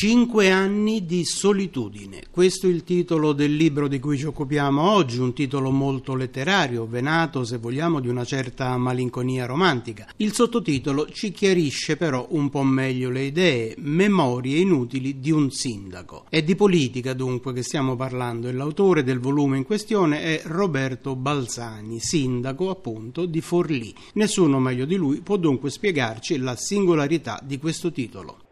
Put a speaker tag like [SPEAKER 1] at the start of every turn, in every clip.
[SPEAKER 1] Cinque anni di solitudine. Questo è il titolo del libro di cui ci occupiamo oggi, un titolo molto letterario, venato, se vogliamo, di una certa malinconia romantica. Il sottotitolo ci chiarisce però un po' meglio le idee, Memorie inutili di un sindaco. È di politica dunque che stiamo parlando e l'autore del volume in questione è Roberto Balzani, sindaco appunto di Forlì. Nessuno meglio di lui può dunque spiegarci la singolarità di questo titolo.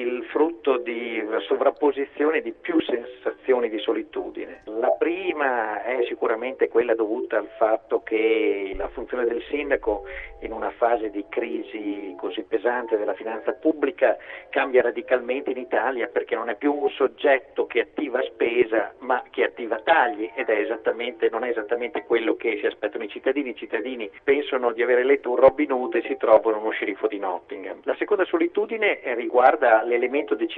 [SPEAKER 2] Il frutto di una sovrapposizione di più sensazioni di solitudine. La prima è sicuramente quella dovuta al fatto che la funzione del sindaco in una fase di crisi così pesante della finanza pubblica cambia radicalmente in Italia perché non è più un soggetto che attiva spesa ma che attiva tagli ed è esattamente, non è esattamente quello che si aspettano i cittadini. I cittadini pensano di avere letto un Robin Hood e si trovano uno sceriffo di Nottingham. La seconda solitudine riguarda l'elemento decisionale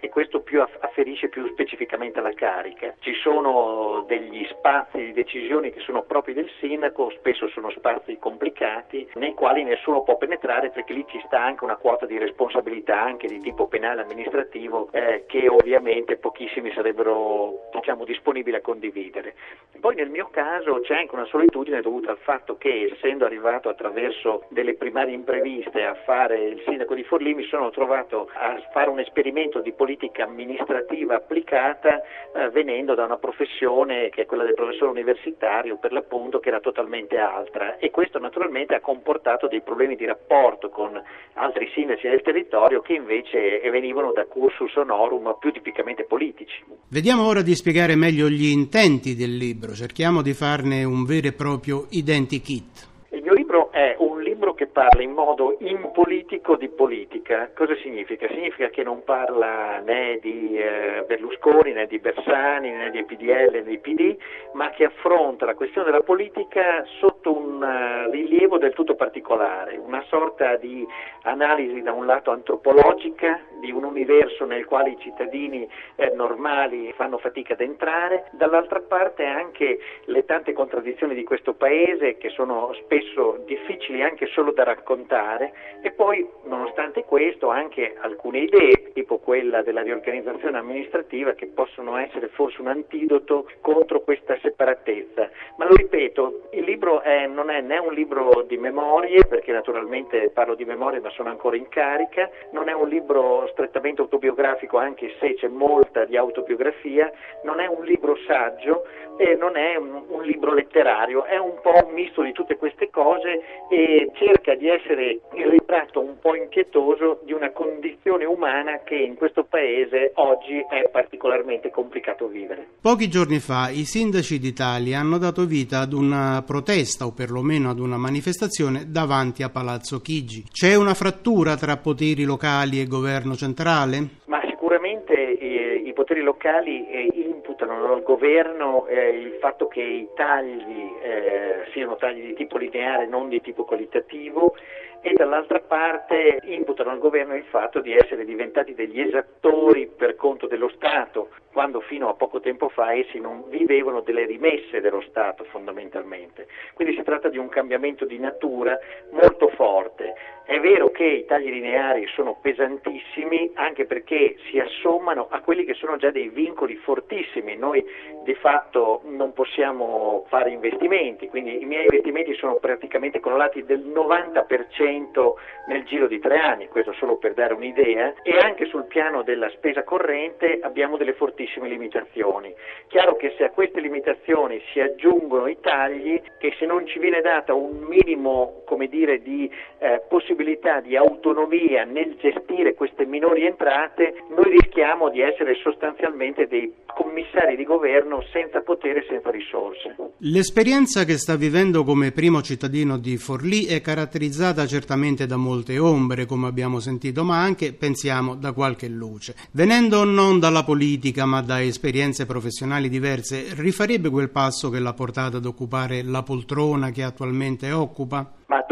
[SPEAKER 2] e questo afferisce più specificamente alla carica. Ci sono degli spazi di decisioni che sono propri del sindaco, spesso sono spazi complicati nei quali nessuno può penetrare perché lì ci sta anche una quota di responsabilità anche di tipo penale amministrativo eh, che ovviamente pochissimi sarebbero diciamo, disponibili a condividere. Poi nel mio caso c'è anche una solitudine dovuta al fatto che essendo arrivato attraverso delle primarie impreviste a fare il sindaco di Forlì mi sono trovato a fare un esperimento di politica amministrativa applicata eh, venendo da una professione che è quella del professore universitario per l'appunto che era totalmente altra e questo naturalmente ha comportato dei problemi di rapporto con altri sindaci del territorio che invece venivano da cursus honorum più tipicamente politici.
[SPEAKER 1] Vediamo ora di spiegare meglio gli intenti del libro, cerchiamo di farne un vero e proprio identikit.
[SPEAKER 2] Il mio libro è un che parla in modo impolitico di politica. Cosa significa? Significa che non parla né di eh, Berlusconi, né di Bersani, né di PDL, né di PD, ma che affronta la questione della politica sotto un uh, rilievo del tutto particolare, una sorta di analisi da un lato antropologica di un universo nel quale i cittadini eh, normali fanno fatica ad entrare, dall'altra parte anche le tante contraddizioni di questo paese che sono spesso difficili anche solo da raccontare e poi nonostante questo anche alcune idee, tipo quella della riorganizzazione amministrativa, che possono essere forse un antidoto contro questa separatezza. Ma lo ripeto, il libro è, non è né un libro di memorie, perché naturalmente parlo di memorie ma sono ancora in carica, non è un libro strettamente autobiografico anche se c'è molta di autobiografia, non è un libro saggio e non è un, un libro letterario, è un po' un misto di tutte queste cose e cerca di essere il ritratto un po' impietoso di una condizione umana che in questo paese oggi è particolarmente complicato vivere.
[SPEAKER 1] Pochi giorni fa i sindaci d'Italia hanno dato vita ad una protesta o perlomeno ad una manifestazione davanti a Palazzo Chigi. C'è una frattura tra poteri locali e governo centrale?
[SPEAKER 2] Ma poteri locali eh, imputano al governo eh, il fatto che i tagli eh, siano tagli di tipo lineare, non di tipo qualitativo e dall'altra parte imputano al governo il fatto di essere diventati degli esattori per conto dello Stato, quando fino a poco tempo fa essi non vivevano delle rimesse dello Stato fondamentalmente. Quindi si tratta di un cambiamento di natura molto forte. È vero che i tagli lineari sono pesantissimi anche perché si assommano a quelli che sono già dei vincoli fortissimi. Noi di fatto non possiamo fare investimenti, quindi i miei investimenti sono praticamente crollati del 90%インと nel giro di tre anni, questo solo per dare un'idea, e anche sul piano della spesa corrente abbiamo delle fortissime limitazioni. Chiaro che se a queste limitazioni si aggiungono i tagli, che se non ci viene data un minimo dire, di eh, possibilità di autonomia nel gestire queste minori entrate, noi rischiamo di essere sostanzialmente dei commissari di governo senza potere e senza risorse.
[SPEAKER 1] L'esperienza che sta vivendo come primo cittadino di Forlì è caratterizzata certamente da molte ombre, come abbiamo sentito, ma anche, pensiamo, da qualche luce. Venendo non dalla politica, ma da esperienze professionali diverse, rifarebbe quel passo che l'ha portata ad occupare la poltrona che attualmente occupa?
[SPEAKER 2] Ma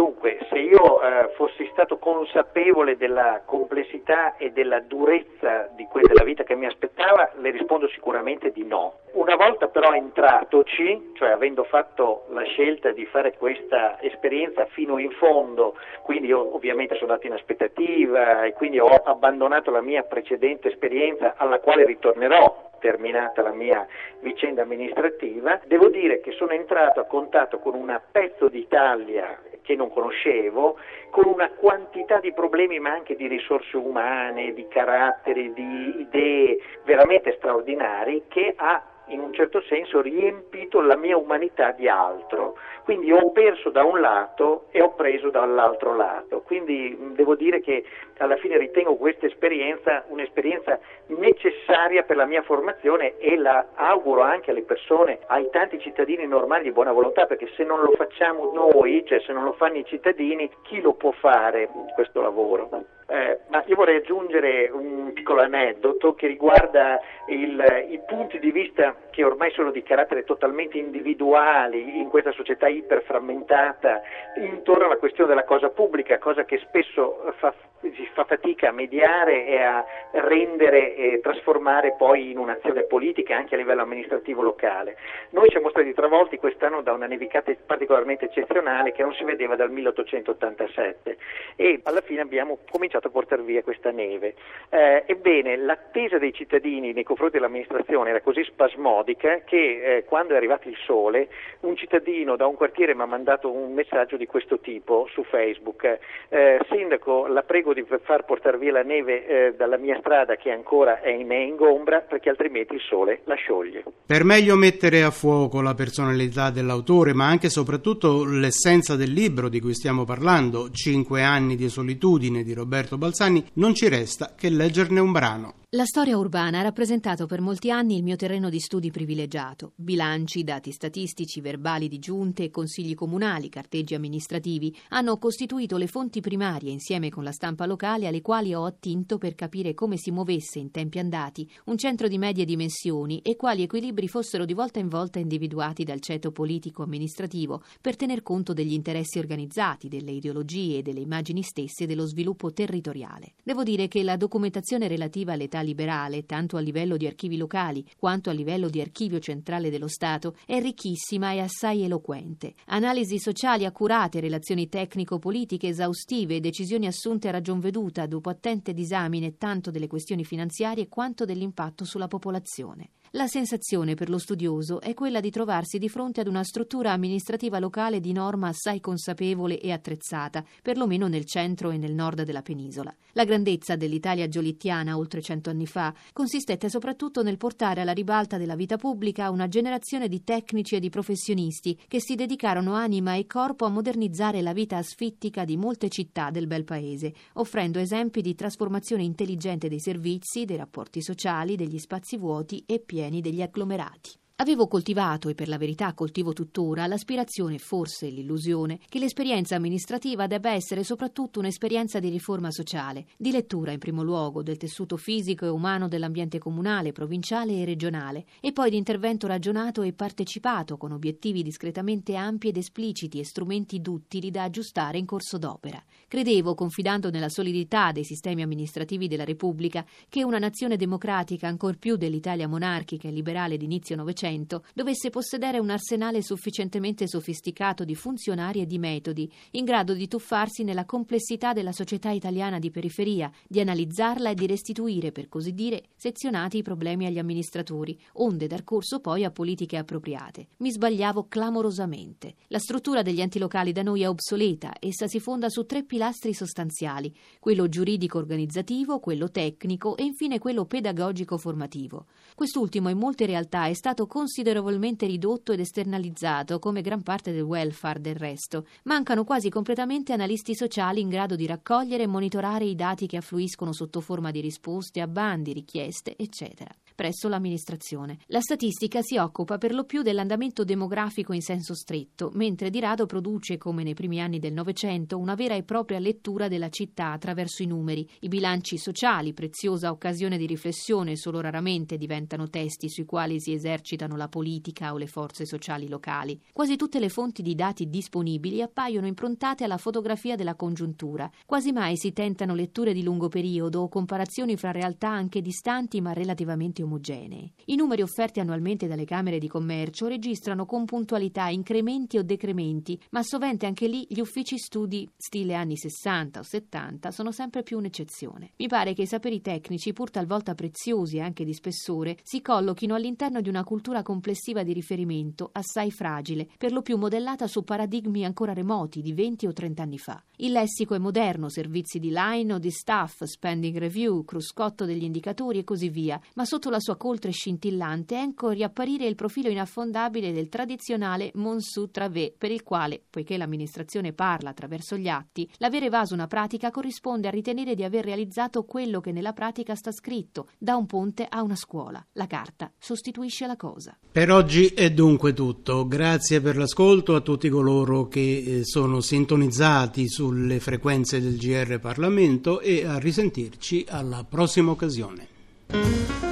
[SPEAKER 2] io eh, fossi stato consapevole della complessità e della durezza di quella vita che mi aspettava, le rispondo sicuramente di no. Una volta però entratoci, cioè avendo fatto la scelta di fare questa esperienza fino in fondo, quindi io ovviamente sono andato in aspettativa e quindi ho abbandonato la mia precedente esperienza alla quale ritornerò terminata la mia vicenda amministrativa, devo dire che sono entrato a contatto con un pezzo d'Italia che non conoscevo, con una quantità di problemi ma anche di risorse umane, di caratteri, di idee veramente straordinari che ha in un certo senso riempito la mia umanità di altro. Quindi ho perso da un lato e ho preso dall'altro lato. Quindi devo dire che alla fine ritengo questa esperienza un'esperienza necessaria per la mia formazione e la auguro anche alle persone, ai tanti cittadini normali di buona volontà, perché se non lo facciamo noi, cioè se non lo fanno i cittadini, chi lo può fare questo lavoro? Eh, ma io vorrei aggiungere un piccolo aneddoto che riguarda il, i punti di vista che ormai sono di carattere totalmente individuali in questa società iperframmentata intorno alla questione della cosa pubblica, cosa che spesso fa, si fa fatica a mediare e a rendere e trasformare poi in un'azione politica anche a livello amministrativo locale. Noi siamo stati travolti quest'anno da una nevicata particolarmente eccezionale che non si vedeva dal 1887 e alla fine abbiamo cominciato a portare via questa neve. Eh, ebbene, l'attesa dei cittadini nei confronti dell'amministrazione era così spasmodica che eh, quando è arrivato il sole un cittadino da un quartiere mi ha mandato un messaggio di questo tipo su Facebook. Eh, sindaco, la prego di far portare via la neve eh, dalla mia strada che ancora è in, è ingombra perché altrimenti il sole la scioglie.
[SPEAKER 1] Per meglio mettere a fuoco la personalità dell'autore, ma anche e soprattutto l'essenza del libro di cui stiamo parlando, Cinque anni di solitudine di Roberto Roberto Balzani, non ci resta che leggerne un brano.
[SPEAKER 3] La storia urbana ha rappresentato per molti anni il mio terreno di studi privilegiato. Bilanci, dati statistici, verbali di giunte, consigli comunali, carteggi amministrativi hanno costituito le fonti primarie insieme con la stampa locale alle quali ho attinto per capire come si muovesse in tempi andati un centro di medie dimensioni e quali equilibri fossero di volta in volta individuati dal ceto politico-amministrativo per tener conto degli interessi organizzati, delle ideologie e delle immagini stesse dello sviluppo territoriale. Devo dire che la documentazione relativa all'età liberale, tanto a livello di archivi locali quanto a livello di archivio centrale dello Stato, è ricchissima e assai eloquente. Analisi sociali accurate, relazioni tecnico-politiche esaustive e decisioni assunte a ragion veduta dopo attente disamine tanto delle questioni finanziarie quanto dell'impatto sulla popolazione. La sensazione per lo studioso è quella di trovarsi di fronte ad una struttura amministrativa locale di norma assai consapevole e attrezzata, perlomeno nel centro e nel nord della penisola. La grandezza dell'Italia giolittiana oltre cento anni fa consistette soprattutto nel portare alla ribalta della vita pubblica una generazione di tecnici e di professionisti che si dedicarono anima e corpo a modernizzare la vita asfittica di molte città del bel paese, offrendo esempi di trasformazione intelligente dei servizi, dei rapporti sociali, degli spazi vuoti e pieni pieni degli agglomerati. Avevo coltivato, e per la verità coltivo tuttora, l'aspirazione, forse l'illusione, che l'esperienza amministrativa debba essere soprattutto un'esperienza di riforma sociale, di lettura in primo luogo del tessuto fisico e umano dell'ambiente comunale, provinciale e regionale, e poi di intervento ragionato e partecipato con obiettivi discretamente ampi ed espliciti e strumenti duttili da aggiustare in corso d'opera. Credevo, confidando nella solidità dei sistemi amministrativi della Repubblica, che una nazione democratica, ancor più dell'Italia monarchica e liberale d'inizio Novecento, Novecento dovesse possedere un arsenale sufficientemente sofisticato di funzionari e di metodi, in grado di tuffarsi nella complessità della società italiana di periferia, di analizzarla e di restituire, per così dire, sezionati i problemi agli amministratori, onde dar corso poi a politiche appropriate. Mi sbagliavo clamorosamente. La struttura degli enti locali da noi è obsoleta, essa si fonda su tre pilastri sostanziali, quello giuridico-organizzativo, quello tecnico e infine quello pedagogico-formativo. Quest'ultimo in molte realtà è stato considerevolmente ridotto ed esternalizzato, come gran parte del welfare del resto. Mancano quasi completamente analisti sociali in grado di raccogliere e monitorare i dati che affluiscono sotto forma di risposte a bandi, richieste, eccetera. Presso l'amministrazione. La statistica si occupa per lo più dell'andamento demografico in senso stretto, mentre di rado produce, come nei primi anni del Novecento, una vera e propria lettura della città attraverso i numeri. I bilanci sociali, preziosa occasione di riflessione, solo raramente diventano testi sui quali si esercitano la politica o le forze sociali locali. Quasi tutte le fonti di dati disponibili appaiono improntate alla fotografia della congiuntura. Quasi mai si tentano letture di lungo periodo o comparazioni fra realtà anche distanti ma relativamente omogenee. I numeri offerti annualmente dalle Camere di Commercio registrano con puntualità incrementi o decrementi, ma sovente anche lì gli uffici studi stile anni 60 o 70 sono sempre più un'eccezione. Mi pare che i saperi tecnici, pur talvolta preziosi e anche di spessore, si collochino all'interno di una cultura complessiva di riferimento assai fragile, per lo più modellata su paradigmi ancora remoti di 20 o 30 anni fa. Il lessico è moderno, servizi di line o di staff, spending review, cruscotto degli indicatori e così via, ma sotto la sua coltre scintillante ecco riapparire il profilo inaffondabile del tradizionale Monsu Travé, per il quale, poiché l'amministrazione parla attraverso gli atti, l'aver evaso una pratica corrisponde a ritenere di aver realizzato quello che nella pratica sta scritto, da un ponte a una scuola. La carta sostituisce la cosa.
[SPEAKER 1] Per oggi è dunque tutto. Grazie per l'ascolto a tutti coloro che eh, sono sintonizzati sulle frequenze del GR Parlamento e a risentirci alla prossima occasione.